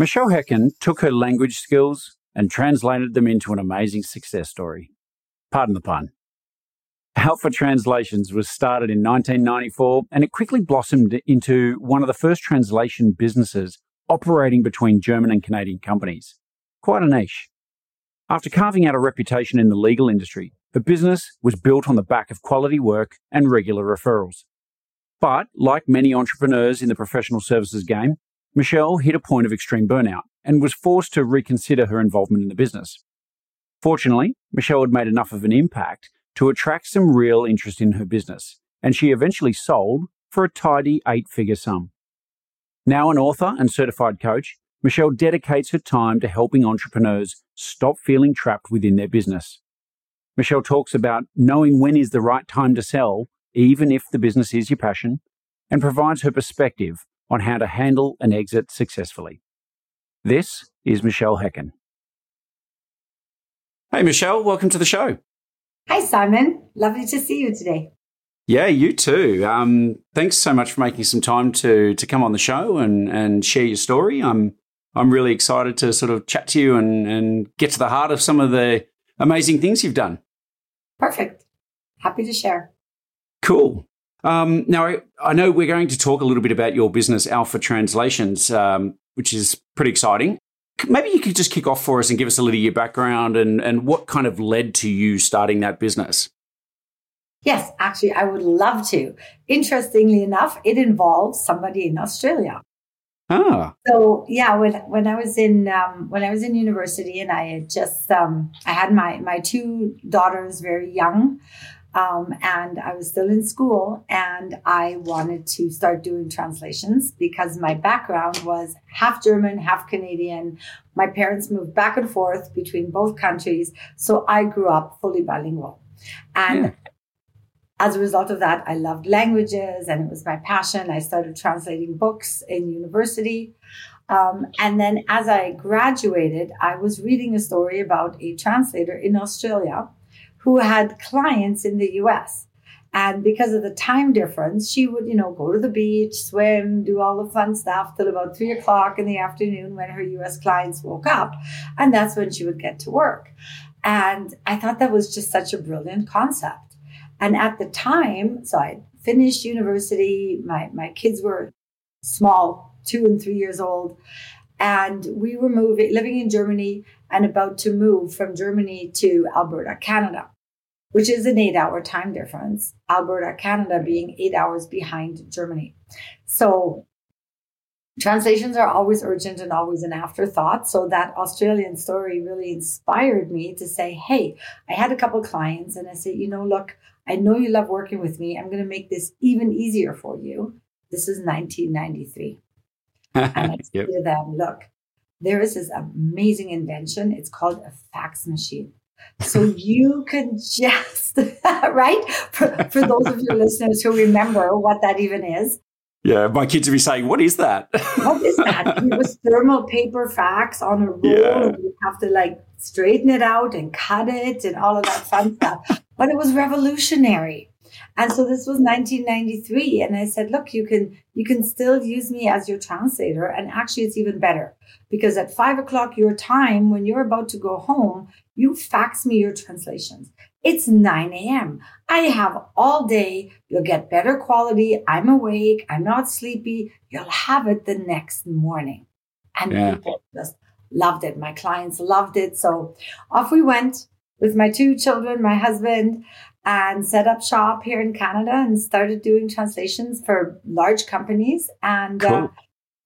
Michèle Hecken took her language skills and translated them into an amazing success story. Pardon the pun. Alpha Translations was started in 1994 and it quickly blossomed into one of the first translation businesses operating between German and Canadian companies. Quite a niche. After carving out a reputation in the legal industry, the business was built on the back of quality work and regular referrals. But, like many entrepreneurs in the professional services game, Michèle hit a point of extreme burnout and was forced to reconsider her involvement in the business. Fortunately, Michèle had made enough of an impact to attract some real interest in her business, and she eventually sold for a tidy eight figure sum. Now an author and certified coach, Michèle dedicates her time to helping entrepreneurs stop feeling trapped within their business. Michèle talks about knowing when is the right time to sell, even if the business is your passion, and provides her perspective on how to handle an exit successfully. This is Michèle Hecken. Hey, Michèle, welcome to the show. Hi, Simon. Lovely to see you today. Yeah, you too. Um, thanks so much for making some time to to come on the show and, and share your story. I'm I'm really excited to sort of chat to you and, and get to the heart of some of the amazing things you've done. Perfect. Happy to share. Cool. Um, now, I, I, know we're going to talk a little bit about your business, Alpha Translations, um, which is pretty exciting. Maybe you could just kick off for us and give us a little of your background and, and what kind of led to you starting that business. Yes, actually, I would love to. Interestingly enough, it involves somebody in Australia. Ah. So yeah, when when I was in um, when I was in university and I had just um, I had my my two daughters very young, um, and I was still in school and I wanted to start doing translations because my background was half German, half Canadian. My parents moved back and forth between both countries. So I grew up fully bilingual. And yeah. as a result of that, I loved languages and it was my passion. I started translating books in university. Um, and then as I graduated, I was reading a story about a translator in Australia who had clients in the US. And because of the time difference, she would, you know, go to the beach, swim, do all the fun stuff till about three o'clock in the afternoon when her US clients woke up. And that's when she would get to work. And I thought that was just such a brilliant concept. And at the time, so I finished university, my, my kids were small, two and three years old. And we were moving, living in Germany and about to move from Germany to Alberta, Canada, which is an eight hour time difference. Alberta, Canada being eight hours behind Germany. So translations are always urgent and always an afterthought. So that Australian story really inspired me to say, Hey, I had a couple clients and I said, you know, look, I know you love working with me. I'm going to make this even easier for you. This is 1993. and I yep. said to them, look, there is this amazing invention. It's called a fax machine. So you can just, right? For, for those of your listeners who remember what that even is. Yeah, my kids would be saying, What is that? what is that? It was thermal paper fax on a roll. Yeah. And you have to like straighten it out and cut it and all of that fun stuff. But it was revolutionary. And so this was 1993. And I said, look, you can, you can still use me as your translator. And actually it's even better because at five o'clock your time, when you're about to go home, you fax me your translations. It's 9 a.m. I have all day. You'll get better quality. I'm awake. I'm not sleepy. You'll have it the next morning. And yeah. people just loved it. My clients loved it. So off we went with my two children, my husband, and set up shop here in Canada and started doing translations for large companies. And uh, cool. uh,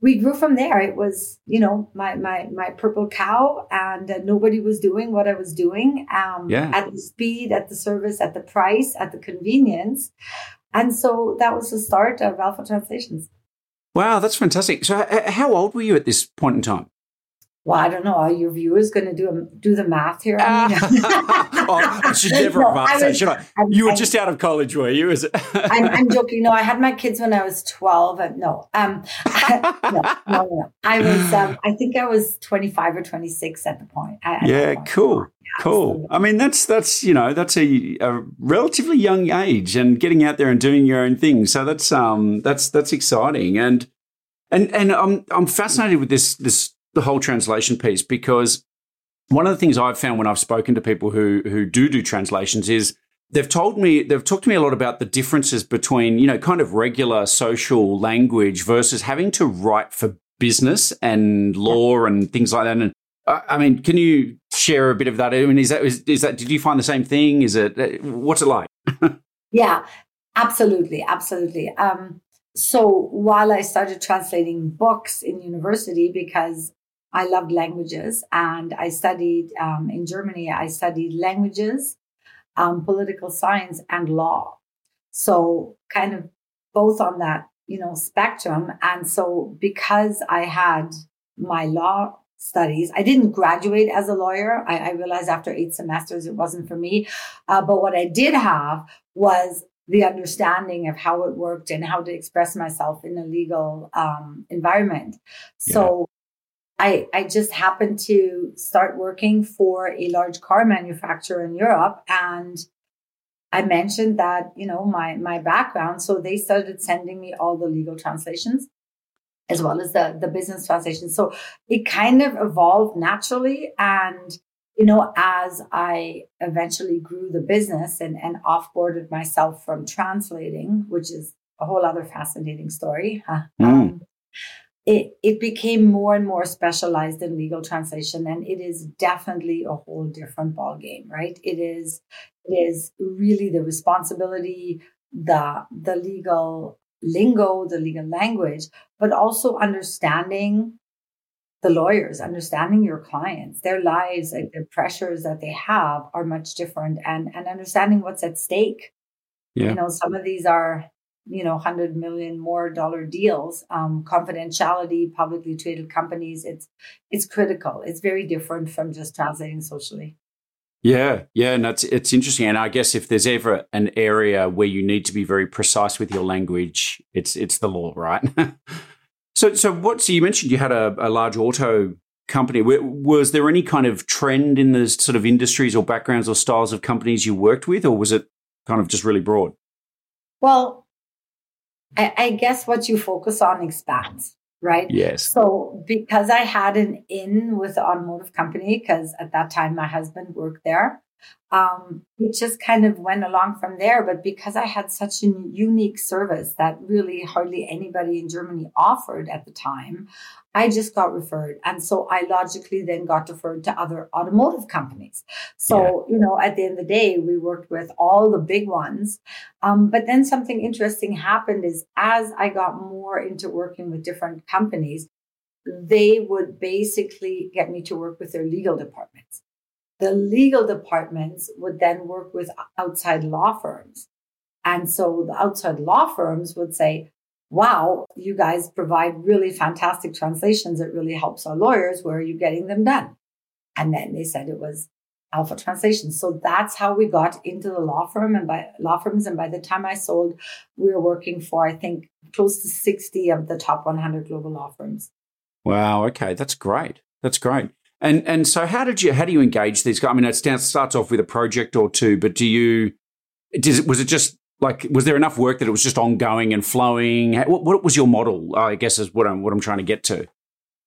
we grew from there. It was, you know, my my my purple cow, and uh, nobody was doing what I was doing. Um, yeah. At the speed, at the service, at the price, at the convenience, and so that was the start of Alpha Translations. Wow, that's fantastic. So, how old were you at this point in time? Well, I don't know. Are your viewers going to do do the math here? I, mean, oh, I should never no, have asked that, should I? I'm, you were I'm, just out of college, were you? Is it? I'm, I'm, joking. No, I had my kids when I was twelve. No, um, no, no, no, I was. Um, I think I was twenty five or twenty six at the point. At yeah, point. cool. Yeah, cool. I mean, that's that's you know that's a, a, relatively young age and getting out there and doing your own thing. So that's um that's that's exciting and and and I'm I'm fascinated with this this the whole translation piece because one of the things I've found when I've spoken to people who who do do translations is they've told me they've talked to me a lot about the differences between you know kind of regular social language versus having to write for business and law and things like that and I mean, can you share a bit of that? I mean, is that is, is that? Did you find the same thing? Is it uh, what's it like? yeah, absolutely, absolutely. Um, so while I started translating books in university because I loved languages and I studied um, in Germany, I studied languages, um, political science, and law. So, kind of both on that, you know, spectrum. And so, because I had my law studies, I didn't graduate as a lawyer. I, I realized after eight semesters it wasn't for me. Uh, but what I did have was the understanding of how it worked and how to express myself in a legal um, environment. So I, I just happened to start working for a large car manufacturer in Europe and I mentioned that, you know, my my background. So they started sending me all the legal translations as well as the, the business translations. So it kind of evolved naturally. And, you know, as I eventually grew the business and, and offboarded myself from translating, which is a whole other fascinating story. Mm. Um, it, it became more and more specialized in legal translation and it is definitely a whole different ball game right? It is it is really the responsibility the the legal lingo the legal language but also understanding the lawyers understanding your clients. Their lives like the pressures that they have are much different and and understanding what's at stake. Yeah. you know some of these are you know 100 million more dollar deals um, confidentiality publicly traded companies it's it's critical. It's very different from just translating socially. Yeah yeah and that's it's interesting and i guess if there's ever an area where you need to be very precise with your language it's it's the law right? So so what so you mentioned you had a, a large auto company. Was there any kind of trend in the sort of industries or backgrounds or styles of companies you worked with or was it kind of just really broad? Well I, I guess what you focus on expands, right? Yes. So because I had an in with the automotive company, because at that time my husband worked there, um, it just kind of went along from there. But because I had such a unique service that really hardly anybody in Germany offered at the time, I just got referred. And so I logically then got referred to other automotive companies. So, yeah. you know, at the end of the day, we worked with all the big ones. Um, but then something interesting happened is as I got more into working with different companies, they would basically get me to work with their legal departments. The legal departments would then work with outside law firms. And so the outside law firms would say, wow, you guys provide really fantastic translations. It really helps our lawyers. Where are you getting them done? And then they said it was Alpha Translation. So that's how we got into the law firm and by law firms. And by the time I sold, we were working for, I think, close to 60 of the top 100 global law firms. Wow. Okay. That's great. That's great. And and so how did you how do you engage these guys? I mean, it starts off with a project or two, but do you does it was it just like was there enough work that it was just ongoing and flowing? What, what was your model? I guess is what I'm what I'm trying to get to.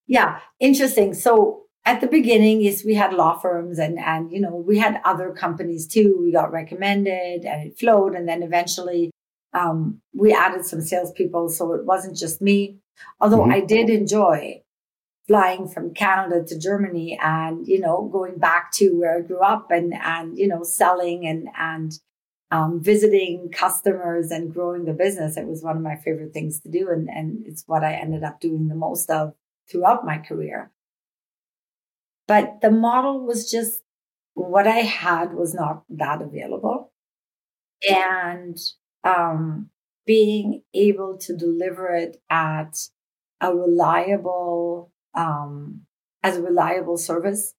Yeah, interesting. So at the beginning, yes, we had law firms and, and, you know, we had other companies too. We got recommended and it flowed. And then eventually, um, we added some salespeople. So it wasn't just me, although mm-hmm. I did enjoy flying from Canada to Germany and, you know, going back to where I grew up and, and, you know, selling and, and, um, visiting customers and growing the business. It was one of my favorite things to do. And, and it's what I ended up doing the most of throughout my career. But the model was just what I had was not that available. And um, being able to deliver it at a reliable, um, as a reliable service,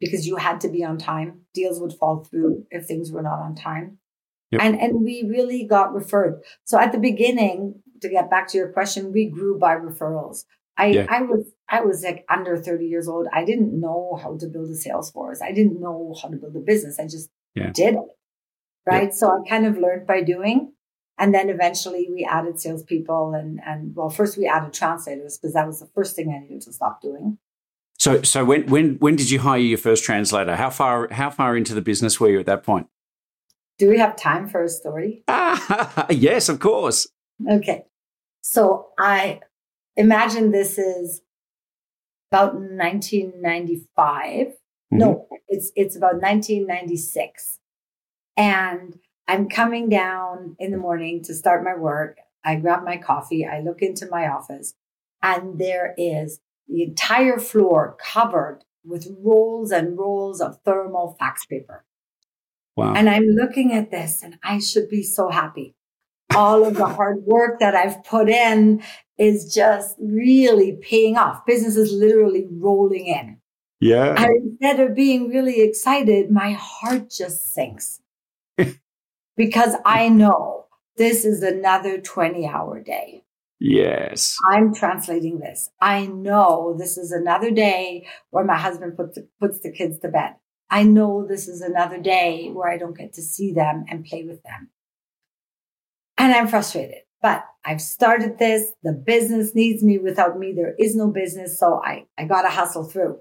because you had to be on time. Deals would fall through if things were not on time. Yep. And and we really got referred. So at the beginning, to get back to your question, we grew by referrals. I, yeah. I was I was like under 30 years old. I didn't know how to build a sales force. I didn't know how to build a business. I just yeah. did it. Right. So I kind of learned by doing. And then eventually we added salespeople and and well, first we added translators because that was the first thing I needed to stop doing. So so when when when did you hire your first translator? How far how far into the business were you at that point? Do we have time for a story? Ah, yes, of course. Okay. So I imagine this is about 1995. Mm-hmm. No, it's it's about 1996. And I'm coming down in the morning to start my work. I grab my coffee, I look into my office, and there is the entire floor covered with rolls and rolls of thermal fax paper. Wow. And I'm looking at this and I should be so happy. All of the hard work that I've put in is just really paying off. Business is literally rolling in. Yeah. And instead of being really excited, my heart just sinks because I know this is another 20 hour day. Yes. I'm translating this. I know this is another day where my husband puts the, puts the kids to bed. I know this is another day where I don't get to see them and play with them. And I'm frustrated. But I've started this. The business needs me. Without me, there is no business. So I, I got to hustle through.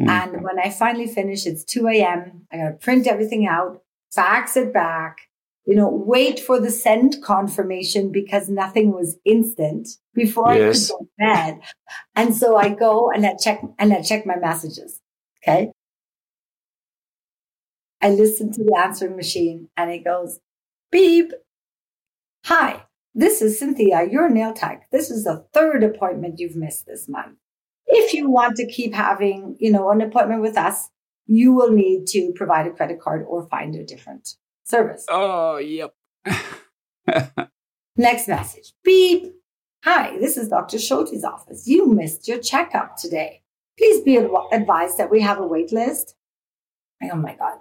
Mm. And when I finally finish, it's 2 a.m. I got to print everything out, fax it back, you know, wait for the send confirmation because nothing was instant before yes. I could go to bed. And so I go and I check and I check my messages. Okay. I listen to the answering machine and it goes, beep. Hi, this is Cynthia, your nail tech. This is the third appointment you've missed this month. If you want to keep having, you know, an appointment with us, you will need to provide a credit card or find a different service. Oh, yep. Next message. Beep. Hi, this is Dr. Schulte's office. You missed your checkup today. Please be advised that we have a wait list. Oh my God.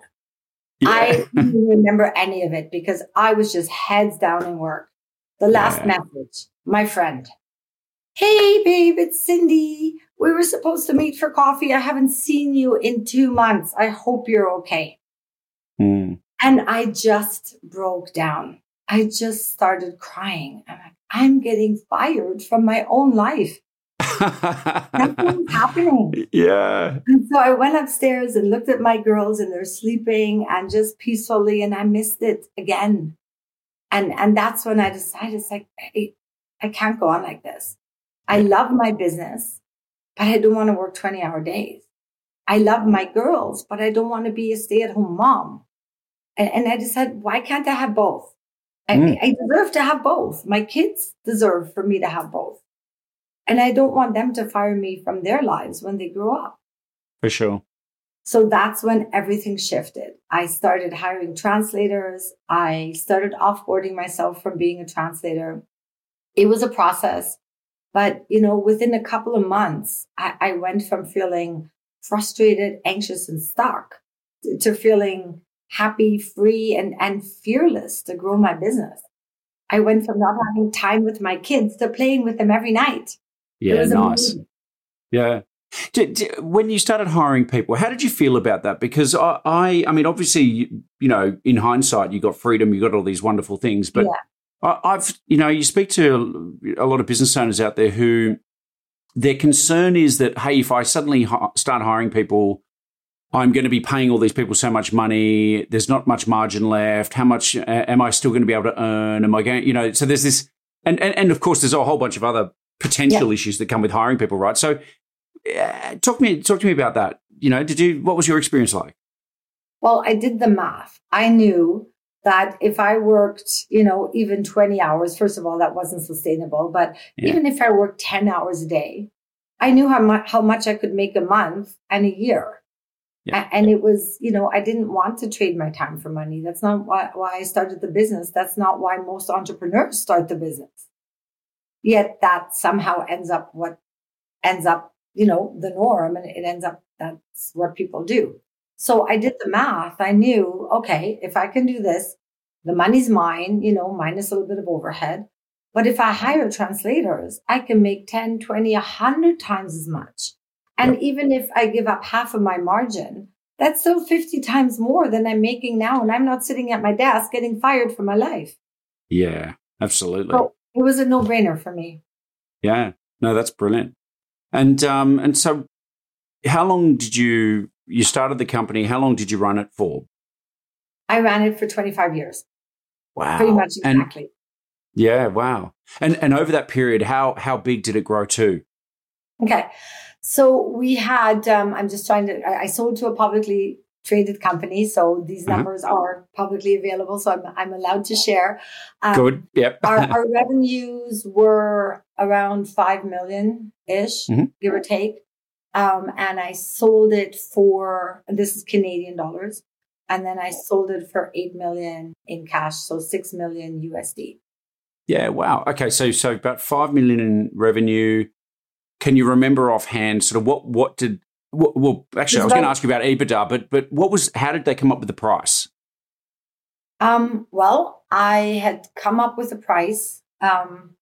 Yeah. I don't remember any of it because I was just heads down in work. The last yeah. message, my friend. Hey, babe, it's Cindy. We were supposed to meet for coffee. I haven't seen you in two months. I hope you're okay. Mm. And I just broke down. I just started crying. I'm like, I'm getting fired from my own life. Nothing's happening. Yeah. And so I went upstairs and looked at my girls and they're sleeping and just peacefully and I missed it again and and that's when I decided it's like I, I can't go on like this. I love my business, but I don't want to work 20 hour days. I love my girls, but I don't want to be a stay at home mom. And, and I decided, why can't I have both? I, mm. I deserve to have both. My kids deserve for me to have both. And I don't want them to fire me from their lives when they grow up. For sure. So that's when everything shifted. I started hiring translators. I started offboarding myself from being a translator. It was a process, but you know, within a couple of months, I, I went from feeling frustrated, anxious, and stuck to, to feeling happy, free, and, and fearless to grow my business. I went from not having time with my kids to playing with them every night. Yeah, nice. Amazing. Yeah when you started hiring people, how did you feel about that? Because I, I, I mean, obviously, you, you, know, in hindsight, you got freedom, you got all these wonderful things, but yeah. I, I've, you know, you speak to a lot of business owners out there who their concern is that, hey, if I suddenly start hiring people, I'm going to be paying all these people so much money. There's not much margin left. How much uh, am I still going to be able to earn? Am I going, you know, so there's this, and, and, and of course, there's a whole bunch of other potential yeah. issues that come with hiring people, right? So, uh, talk to me, talk to me about that. You know, did you, what was your experience like? Well, I did the math. I knew that if I worked, you know, even 20 hours, first of all, that wasn't sustainable. But yeah. even if I worked 10 hours a day, I knew how much, how much I could make a month and a year. Yeah. And it was, you know, I didn't want to trade my time for money. That's not why, why I started the business. That's not why most entrepreneurs start the business. Yet that somehow ends up what ends up, you know, the norm and it ends up that's what people do. So I did the math. I knew, okay, if I can do this, the money's mine, you know, minus a little bit of overhead. But if I hire translators, I can make 10, 20, 100 times as much. And yep. even if I give up half of my margin, that's still 50 times more than I'm making now. And I'm not sitting at my desk getting fired for my life. Yeah, absolutely. So it was a no brainer for me. Yeah, no, that's brilliant. And, um, and so how long did you, you started the company, how long did you run it for? I ran it for 25 years. Wow. Pretty much exactly. And, yeah, wow. And, and over that period, how, how big did it grow to? Okay. So we had, um, I'm just trying to, I, I, sold to a publicly traded company. So these mm-hmm. numbers are publicly available. So I'm, I'm allowed to share. Um, Good. Yep. our, our, revenues were around 5 million ish, mm-hmm. give or take. Um, and I sold it for, this is Canadian dollars. And then I sold it for 8 million in cash. So 6 million USD. Yeah. Wow. Okay. So, so about 5 million in revenue, can you remember offhand sort of what what did well actually I was going to ask you about EBITDA, but but what was how did they come up with the price? Um, well, I had come up with a price. Um,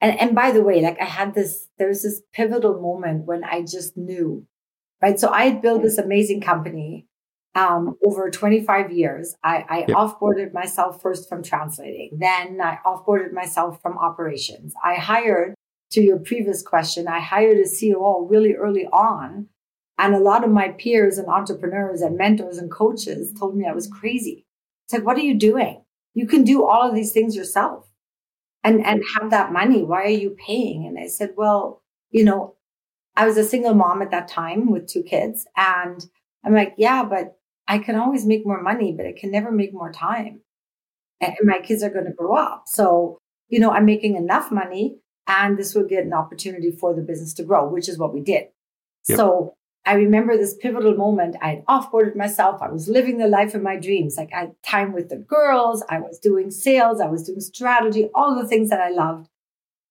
and and by the way, like I had this, there was this pivotal moment when I just knew, right? So I had built this amazing company um, over 25 years. I, I yep. offboarded myself first from translating, then I offboarded myself from operations. I hired to your previous question, I hired a COO really early on. And a lot of my peers and entrepreneurs and mentors and coaches told me I was crazy. It's like, what are you doing? You can do all of these things yourself and, and have that money. Why are you paying? And I said, well, you know, I was a single mom at that time with two kids. And I'm like, yeah, but I can always make more money, but I can never make more time. And my kids are going to grow up. So, you know, I'm making enough money and this would get an opportunity for the business to grow, which is what we did. Yep. So I remember this pivotal moment. I had offboarded myself. I was living the life of my dreams. Like I had time with the girls. I was doing sales. I was doing strategy, all the things that I loved.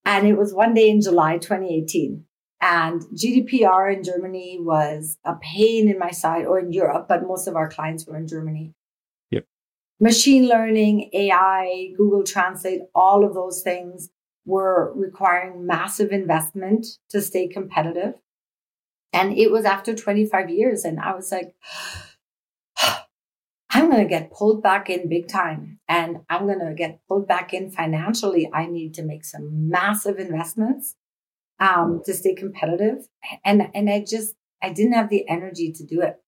And it was one day in July 2018. And GDPR in Germany was a pain in my side, or in Europe, but most of our clients were in Germany. Yep. Machine learning, AI, Google Translate, all of those things were requiring massive investment to stay competitive. And it was after 25 years. And I was like, I'm going to get pulled back in big time and I'm going to get pulled back in financially. I need to make some massive investments um, to stay competitive. And, and I just, I didn't have the energy to do it.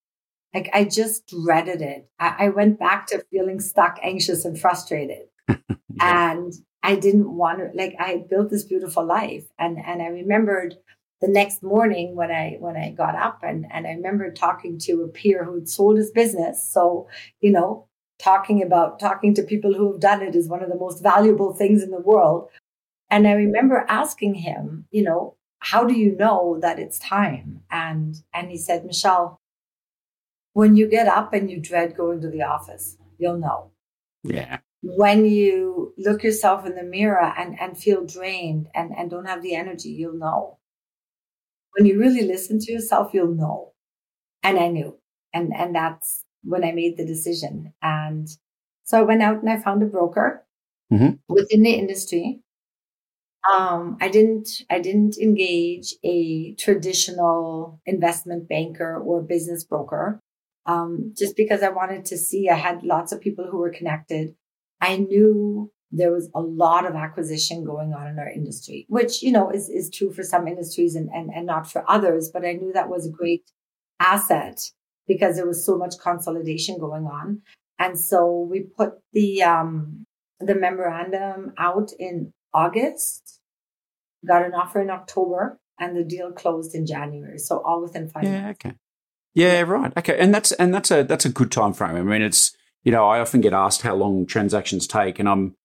Like I just dreaded it. I, I went back to feeling stuck, anxious and frustrated. yeah. And I didn't want to like I built this beautiful life. And and I remembered the next morning when I when I got up and and I remember talking to a peer who had sold his business. So you know talking about talking to people who have done it is one of the most valuable things in the world. And I remember asking him you know how do you know that it's time? And and he said Michèle when you get up and you dread going to the office you'll know. Yeah when you look yourself in the mirror and, and feel drained and, and don't have the energy, you'll know. When you really listen to yourself, you'll know. And I knew. And, and that's when I made the decision. And so I went out and I found a broker mm-hmm. within the industry. Um, I didn't, I didn't engage a traditional investment banker or business broker. Um, just because I wanted to see, I had lots of people who were connected I knew there was a lot of acquisition going on in our industry, which, you know, is, is true for some industries and, and, and not for others. But I knew that was a great asset because there was so much consolidation going on. And so we put the, um, the memorandum out in August, got an offer in October, and the deal closed in January. So all within five yeah, months. okay. Yeah, right. Okay. And that's and that's a that's a good time frame. I mean, it's you know, I often get asked how long transactions take, and I'm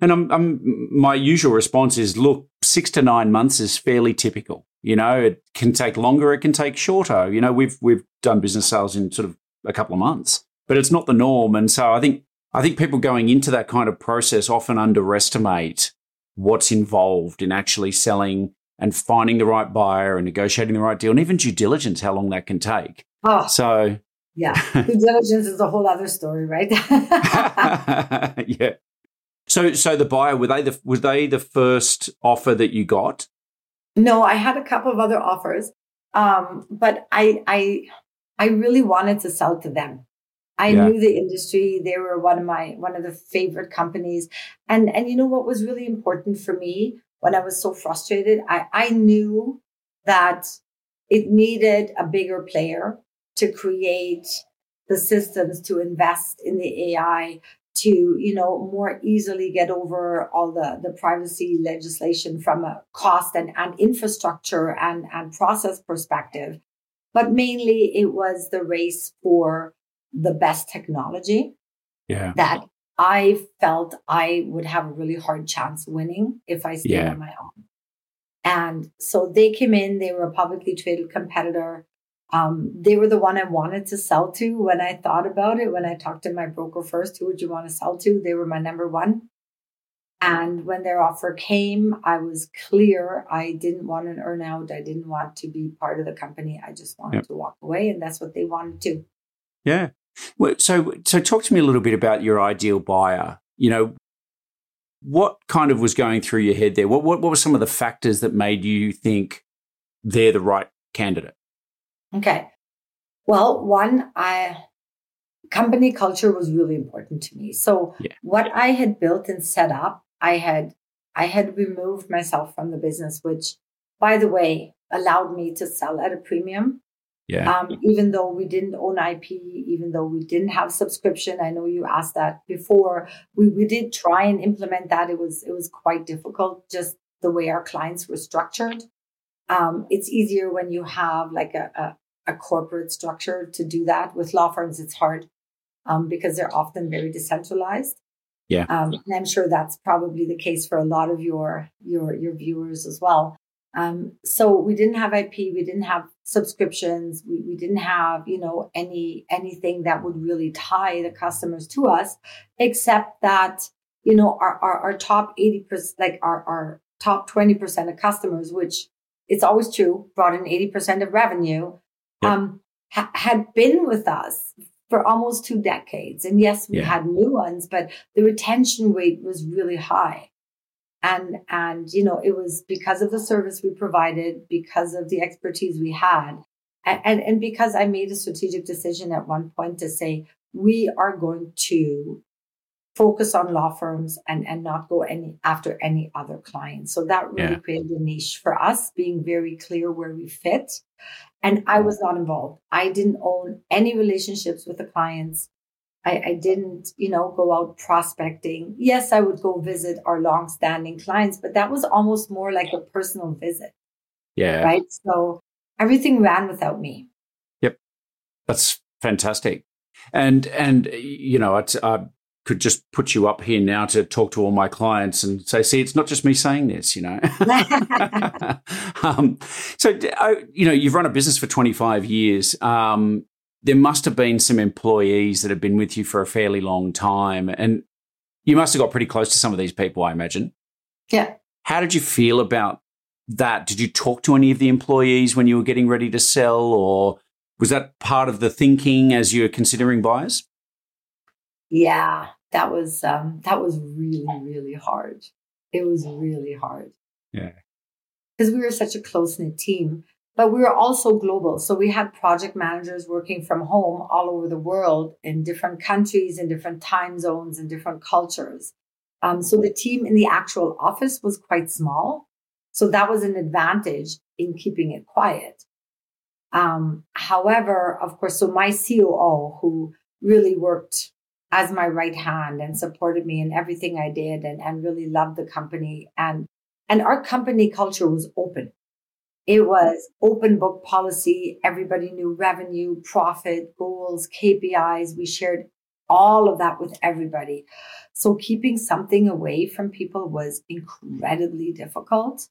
and I'm, I'm my usual response is, look, six to nine months is fairly typical. You know, it can take longer, it can take shorter. You know, we've we've done business sales in sort of a couple of months, but it's not the norm. And so I think I think people going into that kind of process often underestimate what's involved in actually selling and finding the right buyer and negotiating the right deal, and even due diligence, how long that can take. Oh, so yeah, due diligence is a whole other story, right? yeah. So, so the buyer were they the were they the first offer that you got? No, I had a couple of other offers, um, but I I I really wanted to sell to them. I yeah. knew the industry; they were one of my one of the favorite companies, and and you know what was really important for me when I was so frustrated, I I knew that it needed a bigger player to create the systems to invest in the AI to you know more easily get over all the the privacy legislation from a cost and, and infrastructure and and process perspective. But mainly it was the race for the best technology yeah. that i felt i would have a really hard chance winning if i stayed yeah. on my own. And so they came in they were a publicly traded competitor um, they were the one I wanted to sell to when I thought about it. When I talked to my broker first, who would you want to sell to? They were my number one. And when their offer came, I was clear I didn't want an earnout. I didn't want to be part of the company. I just wanted yep. to walk away, and that's what they wanted to. Yeah. Well, so so talk to me a little bit about your ideal buyer. You know, what kind of was going through your head there? What what, what were some of the factors that made you think they're the right candidate? Okay. Well, one, I company culture was really important to me. So yeah. what I had built and set up, I had I had removed myself from the business, which by the way, allowed me to sell at a premium. Yeah. Um, even though we didn't own IP, even though we didn't have subscription, I know you asked that before. We we did try and implement that. It was it was quite difficult, just the way our clients were structured. Um, it's easier when you have like a, a, a corporate structure to do that. With law firms, it's hard um, because they're often very decentralized. Yeah, um, and I'm sure that's probably the case for a lot of your your your viewers as well. Um, so we didn't have IP, we didn't have subscriptions, we, we didn't have you know any anything that would really tie the customers to us, except that you know our our, our top eighty percent, like our our top twenty percent of customers, which it's always true, brought in eighty percent of revenue yep. um, ha- had been with us for almost two decades. And yes, we yeah. had new ones, but the retention rate was really high. And, and, you know, it was because of the service we provided, because of the expertise we had, and, and, and because I made a strategic decision at one point to say, we are going to focus on law firms and, and not go any after any other clients. So that really yeah. created a niche for us, being very clear where we fit. And I was not involved. I didn't own any relationships with the clients. I, I didn't, you know, go out prospecting. Yes, I would go visit our long-standing clients, but that was almost more like a personal visit. Yeah. Right. So everything ran without me. Yep. That's fantastic. And and you know, it's, uh, could just put you up here now to talk to all my clients and say, see, it's not just me saying this, you know. um, so, uh, you know, you've run a business for 25 years. Um, there must have been some employees that have been with you for a fairly long time. And you must have got pretty close to some of these people, I imagine. Yeah. How did you feel about that? Did you talk to any of the employees when you were getting ready to sell, or was that part of the thinking as you were considering buyers? Yeah, that was um, that was really really hard. It was really hard. Yeah, because we were such a close knit team, but we were also global. So we had project managers working from home all over the world in different countries, in different time zones, in different cultures. Um, so the team in the actual office was quite small. So that was an advantage in keeping it quiet. Um, however, of course, so my COO, who really worked as my right hand and supported me in everything I did and, and really loved the company. And, and our company culture was open. It was open book policy. Everybody knew revenue, profit, goals, KPIs. We shared all of that with everybody. So keeping something away from people was incredibly difficult,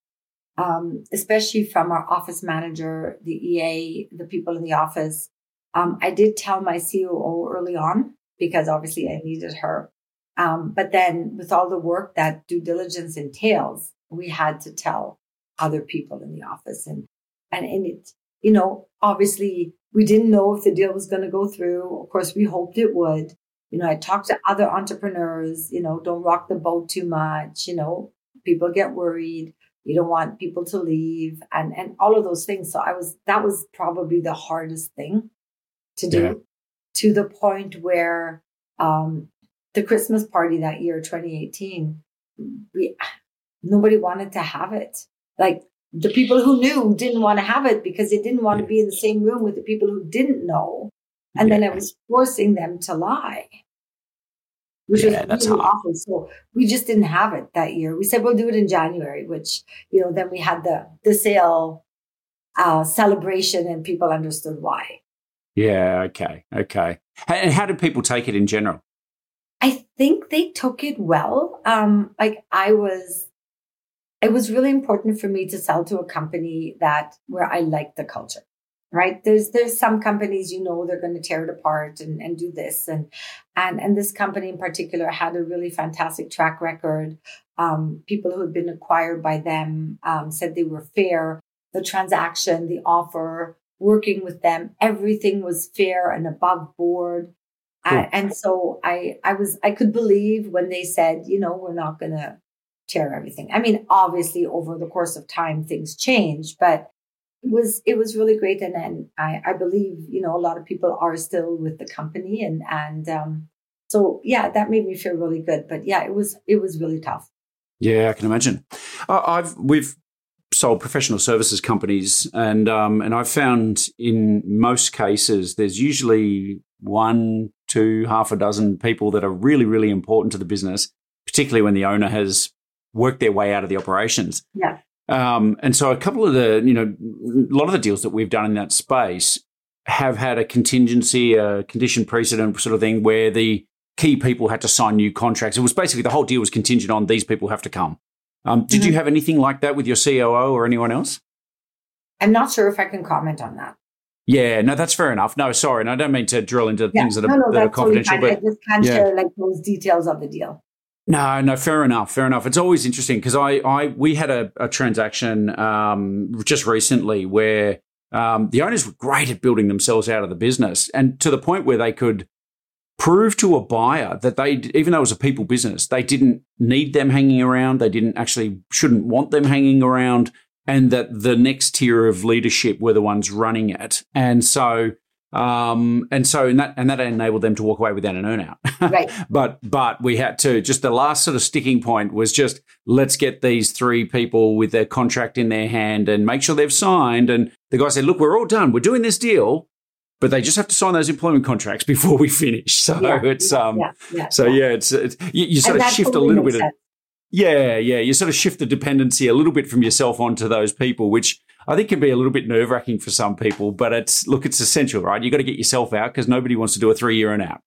um, especially from our office manager, the EA, the people in the office. Um, I did tell my COO early on because obviously I needed her. Um, but then with all the work that due diligence entails, we had to tell other people in the office and, and in it, you know, obviously we didn't know if the deal was going to go through. Of course, we hoped it would. You know, I talked to other entrepreneurs, you know, don't rock the boat too much. You know, people get worried. You don't want people to leave and, and all of those things. So I was, that was probably the hardest thing to do. To the point where um, the Christmas party that year, 2018, we, nobody wanted to have it. Like the people who knew didn't want to have it because they didn't want to be in the same room with the people who didn't know. And yeah. then I was forcing them to lie, which yeah, was really awful. So we just didn't have it that year. We said we'll do it in January, which you know then we had the the sale uh, celebration, and people understood why. Yeah. Okay. Okay. And how did people take it in general? I think they took it well. Um, like I was, it was really important for me to sell to a company that where I liked the culture. Right. There's there's some companies, you know, they're going to tear it apart and, and do this. And and and this company in particular had a really fantastic track record. Um, people who had been acquired by them um, said they were fair. The transaction, the offer, working with them. Everything was fair and above board. Cool. and so I, I was, I could believe when they said, you know, we're not going to tear everything. I mean, obviously over the course of time, things change, but it was, it was really great. And then I, I believe, you know, a lot of people are still with the company and, and, um, so yeah, that made me feel really good. But yeah, it was, it was really tough. Yeah, I can imagine. Uh, I've we've sold professional services companies, and um, and I've found in most cases there's usually one, two, half a dozen people that are really, really important to the business, particularly when the owner has worked their way out of the operations. Yeah. Um, and so a couple of the, you know, a lot of the deals that we've done in that space have had a contingency, a condition precedent sort of thing where the key people had to sign new contracts. It was basically the whole deal was contingent on these people have to come. Um, did mm-hmm. you have anything like that with your COO or anyone else? I'm not sure if I can comment on that. Yeah, no, that's fair enough. No, sorry, and I don't mean to drill into yeah, things that are, no, no, that are confidential, totally but I just can't yeah. share like those details of the deal. No, no, fair enough, fair enough. It's always interesting because I, I, we had a, a transaction um, just recently where um, the owners were great at building themselves out of the business, and to the point where they could prove to a buyer that they, even though it was a people business, they didn't need them hanging around. They didn't actually, shouldn't want them hanging around. And that the next tier of leadership were the ones running it. And so, um, and so, and that, and that enabled them to walk away without an earnout. Right. but, but we had to, just the last sort of sticking point was just, let's get these three people with their contract in their hand and make sure they've signed. And the guy said, look, we're all done. We're doing this deal but they just have to sign those employment contracts before we finish. So yeah, it's um, yeah, yeah, so yeah, it's, it's you, you, sort and of shift a little bit. Of, yeah, yeah, you sort of shift the dependency a little bit from yourself onto those people, which I think can be a little bit nerve wracking for some people. But it's look, it's essential, right? You got to get yourself out because nobody wants to do a three year earnout.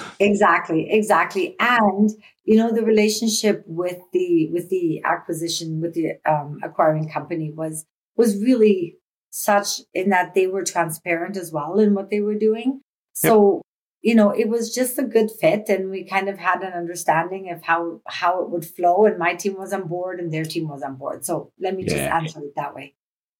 exactly, exactly, and you know the relationship with the with the acquisition with the um, acquiring company was was really such in that they were transparent as well in what they were doing. So, yep. you know, it was just a good fit and we kind of had an understanding of how how it would flow and my team was on board and their team was on board. So, let me yeah. just answer it that way.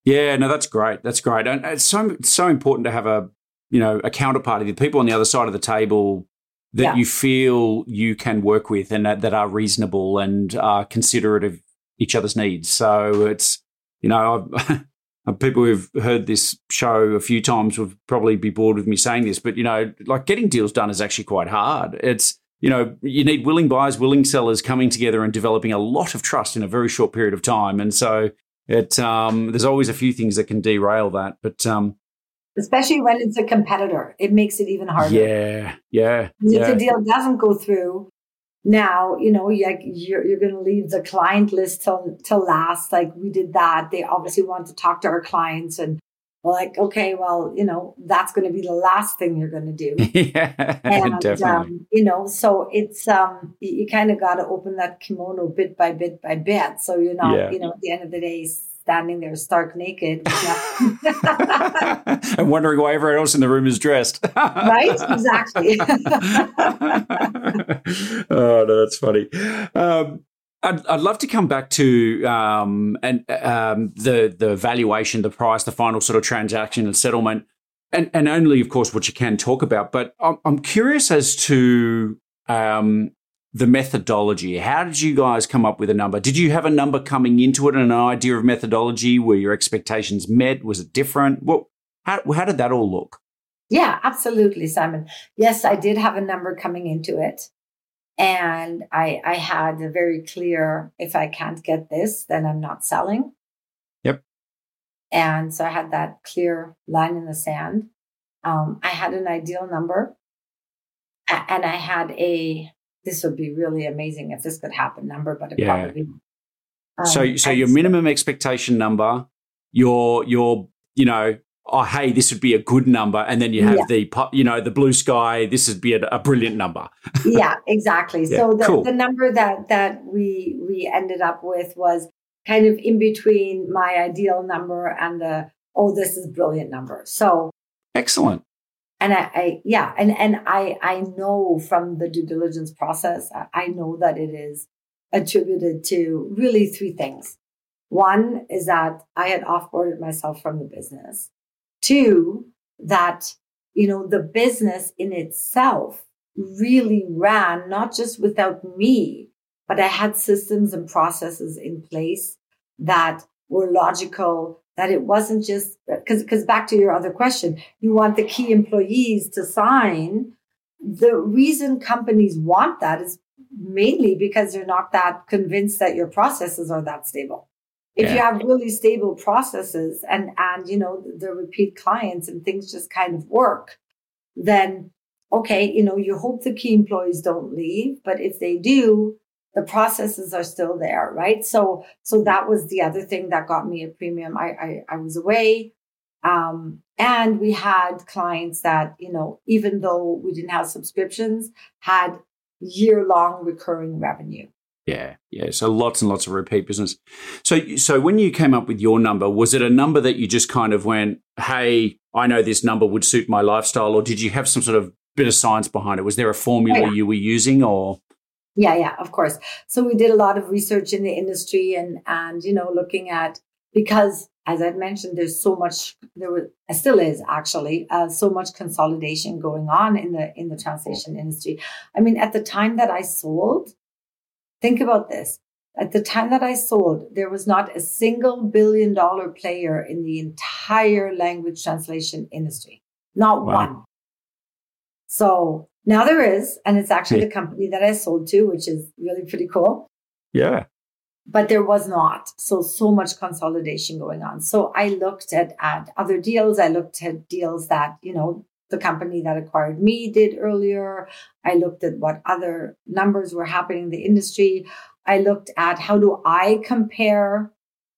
Yeah, no, that's great. That's great. And it's so so important to have a, you know, a counterparty, the people on the other side of the table that yeah. you feel you can work with and that, that are reasonable and are considerate of each other's needs. So it's, you know, Uh, people who've heard this show a few times would probably be bored with me saying this, but you know, like getting deals done is actually quite hard. It's you know, you need willing buyers, willing sellers coming together and developing a lot of trust in a very short period of time. And so it um, there's always a few things that can derail that. But um, especially when it's a competitor, it makes it even harder. Yeah, yeah. If yeah. the deal doesn't go through, now you know like you're you're going to leave the client list till till last. Like we did that. They obviously want to talk to our clients and like, okay, well, you know, that's going to be the last thing you're going to do. yeah, and, definitely. Um, you know, so it's um, you, you kind of got to open that kimono bit by bit by bit. So you're not, yeah. you know, at the end of the day, standing there stark naked and wondering why everyone else in the room is dressed. right? Exactly. oh no, that's funny. Um, I'd, I'd love to come back to um, and um, the the valuation, the price, the final sort of transaction and settlement, and and only of course what you can talk about. But I'm, I'm curious as to um, the methodology. How did you guys come up with a number? Did you have a number coming into it and an idea of methodology? Were your expectations met? Was it different? What how how did that all look? Yeah, absolutely, Simon. Yes, I did have a number coming into it and I I had a very clear if I can't get this, then I'm not selling. Yep. And so I had that clear line in the sand. Um, I had an ideal number, and I had a this would be really amazing if this could happen number, but it yeah. probably. Um, so so your minimum expectation number, your your you know oh, hey, this would be a good number. And then you have yeah. the, you know, the blue sky, this would be a, a brilliant number. yeah, exactly. yeah, so the, cool. the number that, that we, we ended up with was kind of in between my ideal number and the, oh, this is brilliant number. So excellent. And I, I yeah, and, and I, I know from the due diligence process, I know that it is attributed to really three things. One is that I had offboarded myself from the business. Two, that, you know, the business in itself really ran not just without me, but I had systems and processes in place that were logical, that it wasn't just because, because back to your other question, you want the key employees to sign. The reason companies want that is mainly because they're not that convinced that your processes are that stable if yeah. you have really stable processes and and you know the repeat clients and things just kind of work then okay you know you hope the key employees don't leave but if they do the processes are still there right so so that was the other thing that got me a premium i i, I was away um, and we had clients that you know even though we didn't have subscriptions had year long recurring revenue yeah, yeah. So lots and lots of repeat business. So, so when you came up with your number, was it a number that you just kind of went, "Hey, I know this number would suit my lifestyle," or did you have some sort of bit of science behind it? Was there a formula you were using, or? Yeah, yeah, of course. So we did a lot of research in the industry, and and you know, looking at because as I mentioned, there's so much there was still is actually uh, so much consolidation going on in the in the translation industry. I mean, at the time that I sold Think about this. At the time that I sold, there was not a single billion dollar player in the entire language translation industry. Not wow. one. So now there is, and it's actually the company that I sold to, which is really pretty cool. Yeah. But there was not. So, so much consolidation going on. So I looked at, at other deals. I looked at deals that, you know, the company that acquired me did earlier. I looked at what other numbers were happening in the industry. I looked at how do I compare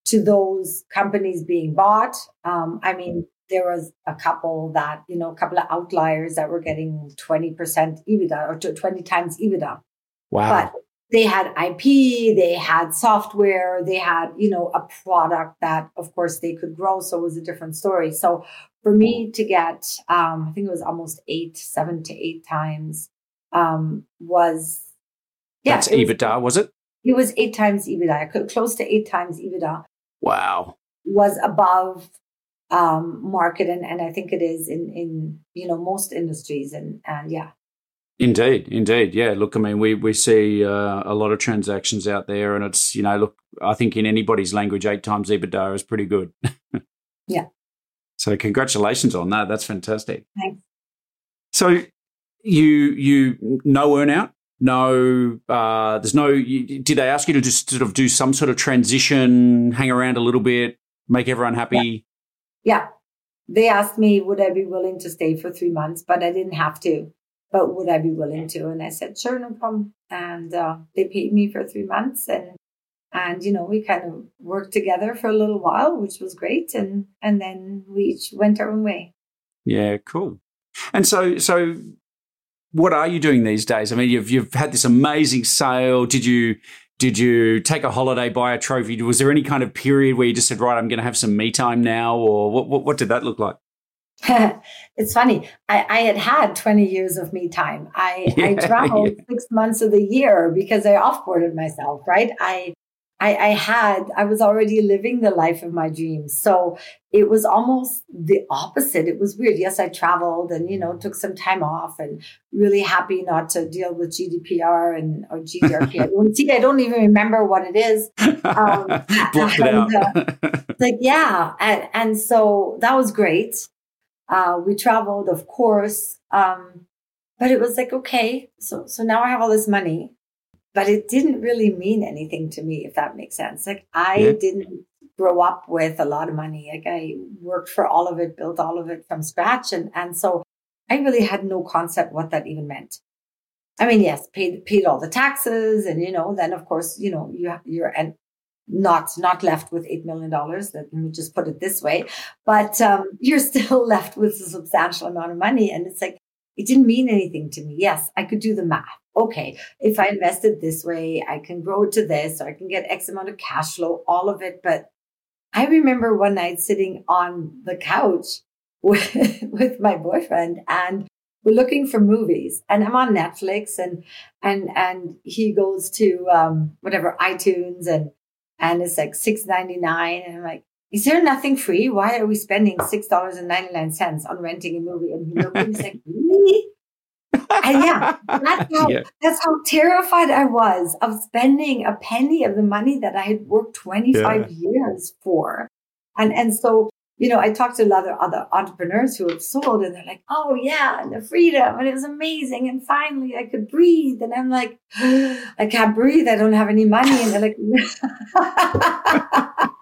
to those companies being bought. Um, I mean, there was a couple that, you know, a couple of outliers that were getting 20% EBITDA or 20 times EBITDA. Wow. But they had IP, they had software, they had, you know, a product that of course they could grow. So it was a different story. So for me to get, um, I think it was almost eight, seven to eight times, um, was, yeah. That's EBITDA, was, was it? It was eight times EBITDA, close to eight times EBITDA. Wow. Was above um, market. And, and I think it is in, in, you know, most industries. And, and yeah. Indeed, indeed, yeah. Look, I mean, we we see uh, a lot of transactions out there, and it's you know, look, I think in anybody's language, eight times EBITDA is pretty good. yeah. So congratulations on that. That's fantastic. Thanks. So you you no earnout, no, uh, there's no. You, Did they ask you to just sort of do some sort of transition, hang around a little bit, make everyone happy? Yeah. They asked me, would I be willing to stay for three months, but I didn't have to. But would I be willing to? And I said, sure, no problem. And uh, they paid me for three months, and and you know we kind of worked together for a little while, which was great. And and then we each went our own way. Yeah, cool. And so so what are you doing these days? I mean, you've you've had this amazing sale. Did you did you take a holiday, buy a trophy? Was there any kind of period where you just said, right, I'm going to have some me time now, or what? What, what did that look like? it's funny. I, I, had had 20 years of me time. I, yeah, I traveled yeah. six months of the year because I offboarded myself, right? I I, I had, I was already living the life of my dreams. So it was almost the opposite. It was weird. Yes, I traveled and, you know, took some time off and really happy not to deal with GDPR and or GDRP. I don't see, I don't even remember what it is. Um, it out. uh, like, yeah. And, and so that was great. Uh, we traveled, of course. Um, but it was like, okay, so, so now I have all this money but it didn't really mean anything to me, if that makes sense. Like I yeah. didn't grow up with a lot of money. Like I worked for all of it, built all of it from scratch. And, and so I really had no concept what that even meant. I mean, yes, paid, paid all the taxes and, you know, then of course, you know, you, you're, and not, not left with $8 million. Let me just put it this way, but, um, you're still left with a substantial amount of money. And it's like, it didn't mean anything to me. Yes, I could do the math okay, if I invested this way, I can grow to this, or I can get X amount of cash flow, all of it. But I remember one night sitting on the couch with, with my boyfriend and we're looking for movies and I'm on Netflix and, and, and he goes to, um, whatever iTunes and, and it's like six ninety nine, And I'm like, is there nothing free? Why are we spending $6.99 on renting a movie? And he looked and he's like, really? and yeah, that's how, yeah. that's how terrified I was of spending a penny of the money that I had worked 25 yeah. years for. And, and so, you know, I talked to a lot of other entrepreneurs who have sold and they're like, oh yeah, and the freedom and it was amazing. And finally I could breathe. And I'm like, I can't breathe. I don't have any money. And they're like,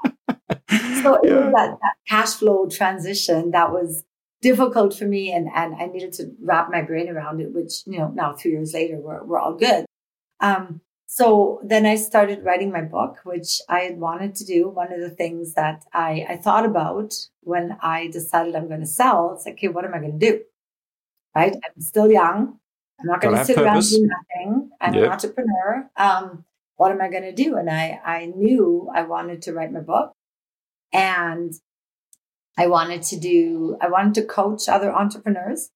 so it was that, that cash flow transition that was difficult for me and, and I needed to wrap my brain around it, which, you know, now three years later, we're, we're all good. Um, so then I started writing my book, which I had wanted to do. One of the things that I, I thought about when I decided I'm going to sell, it's like, okay, what am I going to do? Right? I'm still young. I'm not going to sit purpose. around doing nothing. I'm yep. an entrepreneur. Um, what am I going to do? And I, I knew I wanted to write my book. And I wanted to do, I wanted to coach other entrepreneurs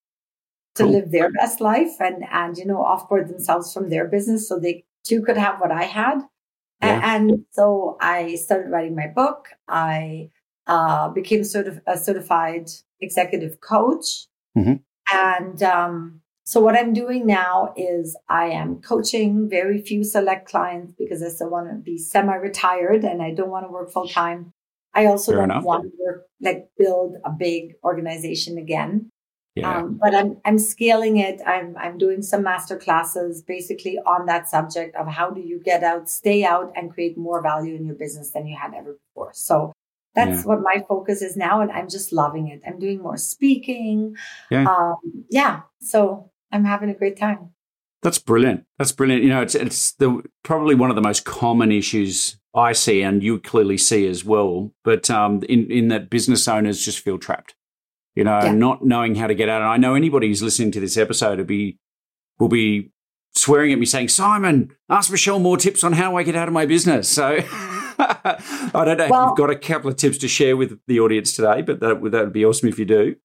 to cool. live their best life and, and, you know, offboard themselves from their business so they too could have what I had. Yeah. And so I started writing my book. I uh, became sort of a certified executive coach. Mm-hmm. And um, so what I'm doing now is I am coaching very few select clients because I still want to be semi-retired and I don't want to work full time. I also Fair don't enough. want to like build a big organization again. Yeah. Um, but I'm I'm scaling it. I'm I'm doing some master classes basically on that subject of how do you get out, stay out, and create more value in your business than you had ever before. So that's yeah. what my focus is now, and I'm just loving it. I'm doing more speaking. Yeah. Um, yeah. So I'm having a great time. That's brilliant. That's brilliant. You know, it's it's the probably one of the most common issues I see, and you clearly see as well. But um, in in that business owners just feel trapped. You know, yeah. not knowing how to get out. And I know anybody who's listening to this episode will be will be swearing at me saying, "Simon, ask Michèle more tips on how I get out of my business." So. I don't know well, if you've got a couple of tips to share with the audience today, but that, that would be awesome if you do.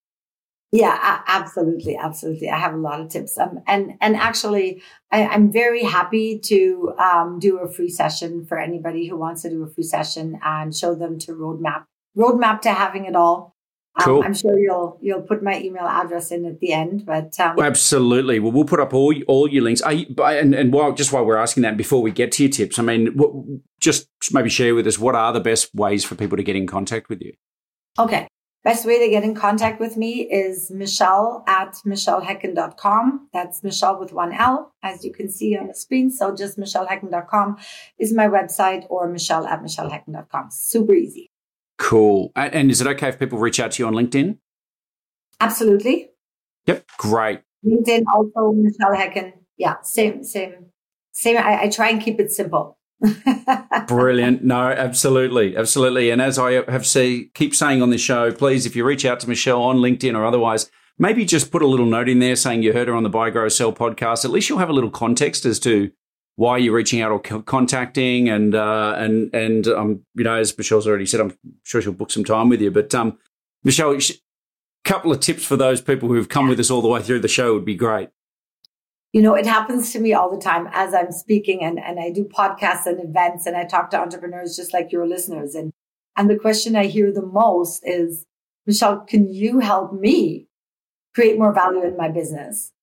Yeah, absolutely, absolutely. I have a lot of tips, um, and and actually, I, am very happy to um, do a free session for anybody who wants to do a free session and show them to roadmap roadmap to having it all. Um, cool. I'm sure you'll you'll put my email address in at the end, but um, absolutely. Well, we'll put up all all your links. You, and and while just while we're asking that, before we get to your tips, I mean, what, just maybe share with us what are the best ways for people to get in contact with you. Okay. Best way to get in contact with me is Michèle at michelehecken.com. That's Michèle with one L, as you can see on the screen. So just michelehecken.com is my website or Michèle at michelehecken.com. Super easy. Cool. And is it okay if people reach out to you on LinkedIn? Absolutely. Yep. Great. LinkedIn also Michèle Hecken. Yeah, same, same, same. I, I try and keep it simple. Brilliant. No, absolutely. Absolutely. And as I have see, keep saying on this show, please, if you reach out to Michèle on LinkedIn or otherwise, maybe just put a little note in there saying you heard her on the Buy Grow Sell podcast. At least you'll have a little context as to why you're reaching out or contacting and uh, and and um, you know as Michèle's already said, I'm sure she'll book some time with you. But um, Michèle, a couple of tips for those people who've come with us all the way through the show would be great you know, it happens to me all the time as I'm speaking and, and I do podcasts and events and I talk to entrepreneurs just like your listeners. And, and the question I hear the most is, Michèle, can you help me create more value in my business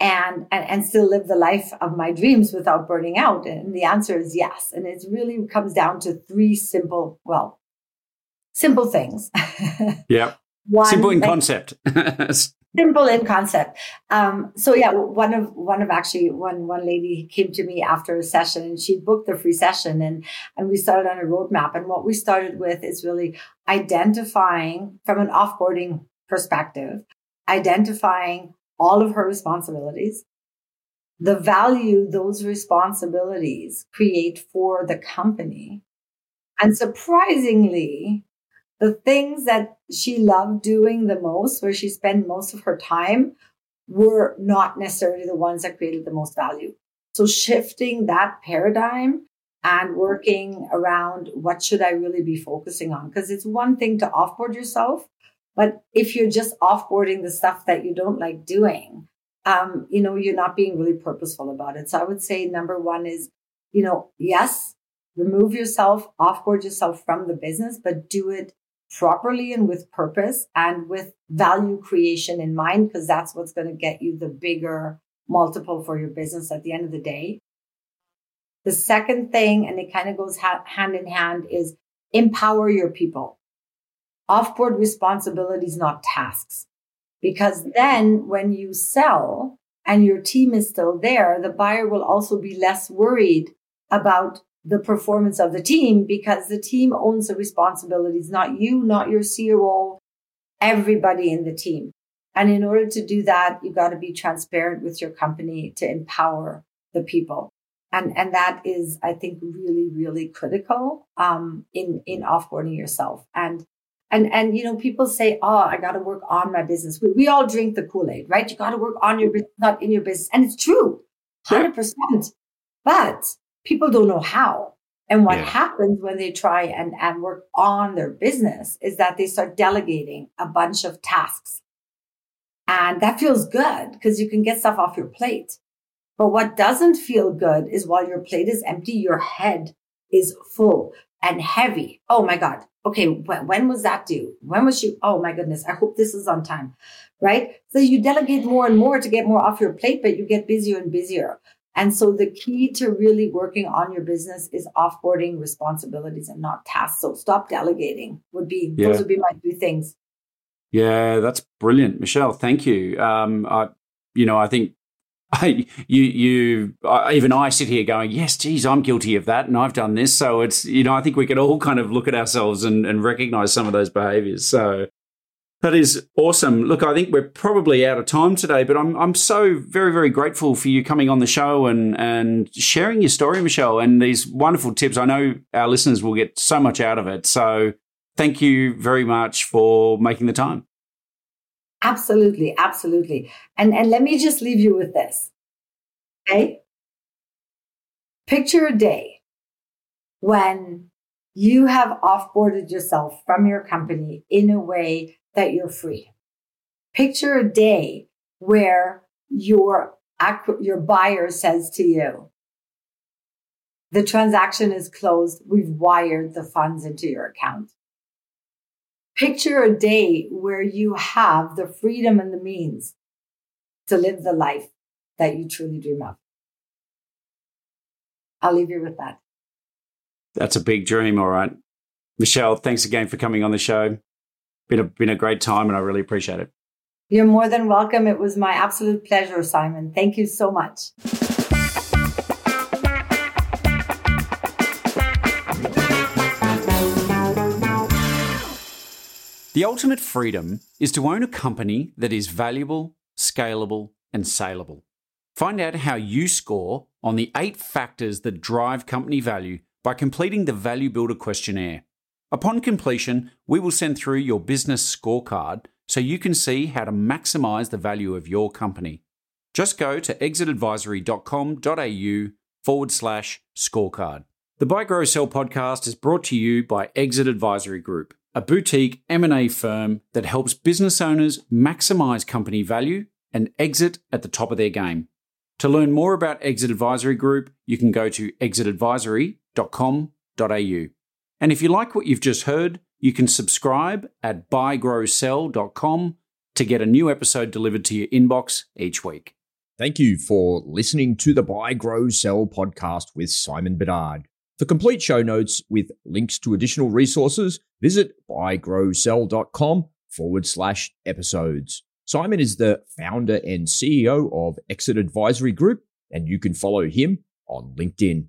and, and, and still live the life of my dreams without burning out? And the answer is yes. And it really comes down to three simple, well, simple things. Yeah. One, simple in like, concept. simple in concept. Um, so yeah, one of one of actually one one lady came to me after a session and she booked the free session and and we started on a roadmap. And what we started with is really identifying from an offboarding perspective, identifying all of her responsibilities, the value those responsibilities create for the company. And surprisingly, the things that she loved doing the most, where she spent most of her time, were not necessarily the ones that created the most value. So shifting that paradigm and working around what should I really be focusing on? Because it's one thing to offboard yourself, but if you're just offboarding the stuff that you don't like doing, um, you know, you're not being really purposeful about it. So I would say number one is, you know, yes, remove yourself, offboard yourself from the business, but do it properly and with purpose and with value creation in mind, because that's what's going to get you the bigger multiple for your business at the end of the day. The second thing, and it kind of goes ha- hand in hand, is empower your people. Offboard responsibilities, not tasks. Because then when you sell and your team is still there, the buyer will also be less worried about the performance of the team because the team owns the responsibilities, not you, not your COO, everybody in the team. And in order to do that, you've got to be transparent with your company to empower the people. And, and that is, I think, really, really critical, um, in, in offboarding yourself. And, and, and, you know, people say, Oh, I got to work on my business. We, we all drink the Kool-Aid, right? You got to work on your business, not in your business. And it's true. 100%. But people don't know how. And what yeah. happens when they try and, and work on their business is that they start delegating a bunch of tasks. And that feels good because you can get stuff off your plate. But what doesn't feel good is while your plate is empty, your head is full and heavy. Oh my God. Okay. When, when was that due? When was you? Oh my goodness. I hope this is on time. Right. So you delegate more and more to get more off your plate, but you get busier and busier. And so the key to really working on your business is offboarding responsibilities and not tasks. So stop delegating would be, yeah. those would be my three things. Yeah, that's brilliant, Michèle. Thank you. Um, I, you know, I think I, you, you, I, even I sit here going, yes, geez, I'm guilty of that, and I've done this. So it's, you know, I think we can all kind of look at ourselves and, and recognize some of those behaviors. So that is awesome. Look, I think we're probably out of time today, but I'm I'm so very very grateful for you coming on the show and and sharing your story, Michèle, and these wonderful tips. I know our listeners will get so much out of it. So thank you very much for making the time. Absolutely, absolutely. And and let me just leave you with this. Okay? Picture a day when you have offboarded yourself from your company in a way that you're free. Picture a day where your, your buyer says to you, the transaction is closed. We've wired the funds into your account. Picture a day where you have the freedom and the means to live the life that you truly dream of. I'll leave you with that. That's a big dream. All right. Michèle, thanks again for coming on the show. Been a, been a great time and I really appreciate it. You're more than welcome. It was my absolute pleasure, Simon. Thank you so much. The ultimate freedom is to own a company that is valuable, scalable, and saleable. Find out how you score on the eight factors that drive company value by completing the Value Builder questionnaire. Upon completion, we will send through your business scorecard so you can see how to maximize the value of your company. Just go to exitadvisory.com.au forward slash scorecard. The Buy Grow Sell podcast is brought to you by Exit Advisory Group, a boutique M&A firm that helps business owners maximize company value and exit at the top of their game. To learn more about Exit Advisory Group, you can go to exitadvisory.com.au. And if you like what you've just heard, you can subscribe at buygrowsell.com to get a new episode delivered to your inbox each week. Thank you for listening to the Buy, Grow, Sell podcast with Simon Bedard. For complete show notes with links to additional resources, visit buygrowsell.com forward slash episodes. Simon is the founder and CEO of Exit Advisory Group, and you can follow him on LinkedIn.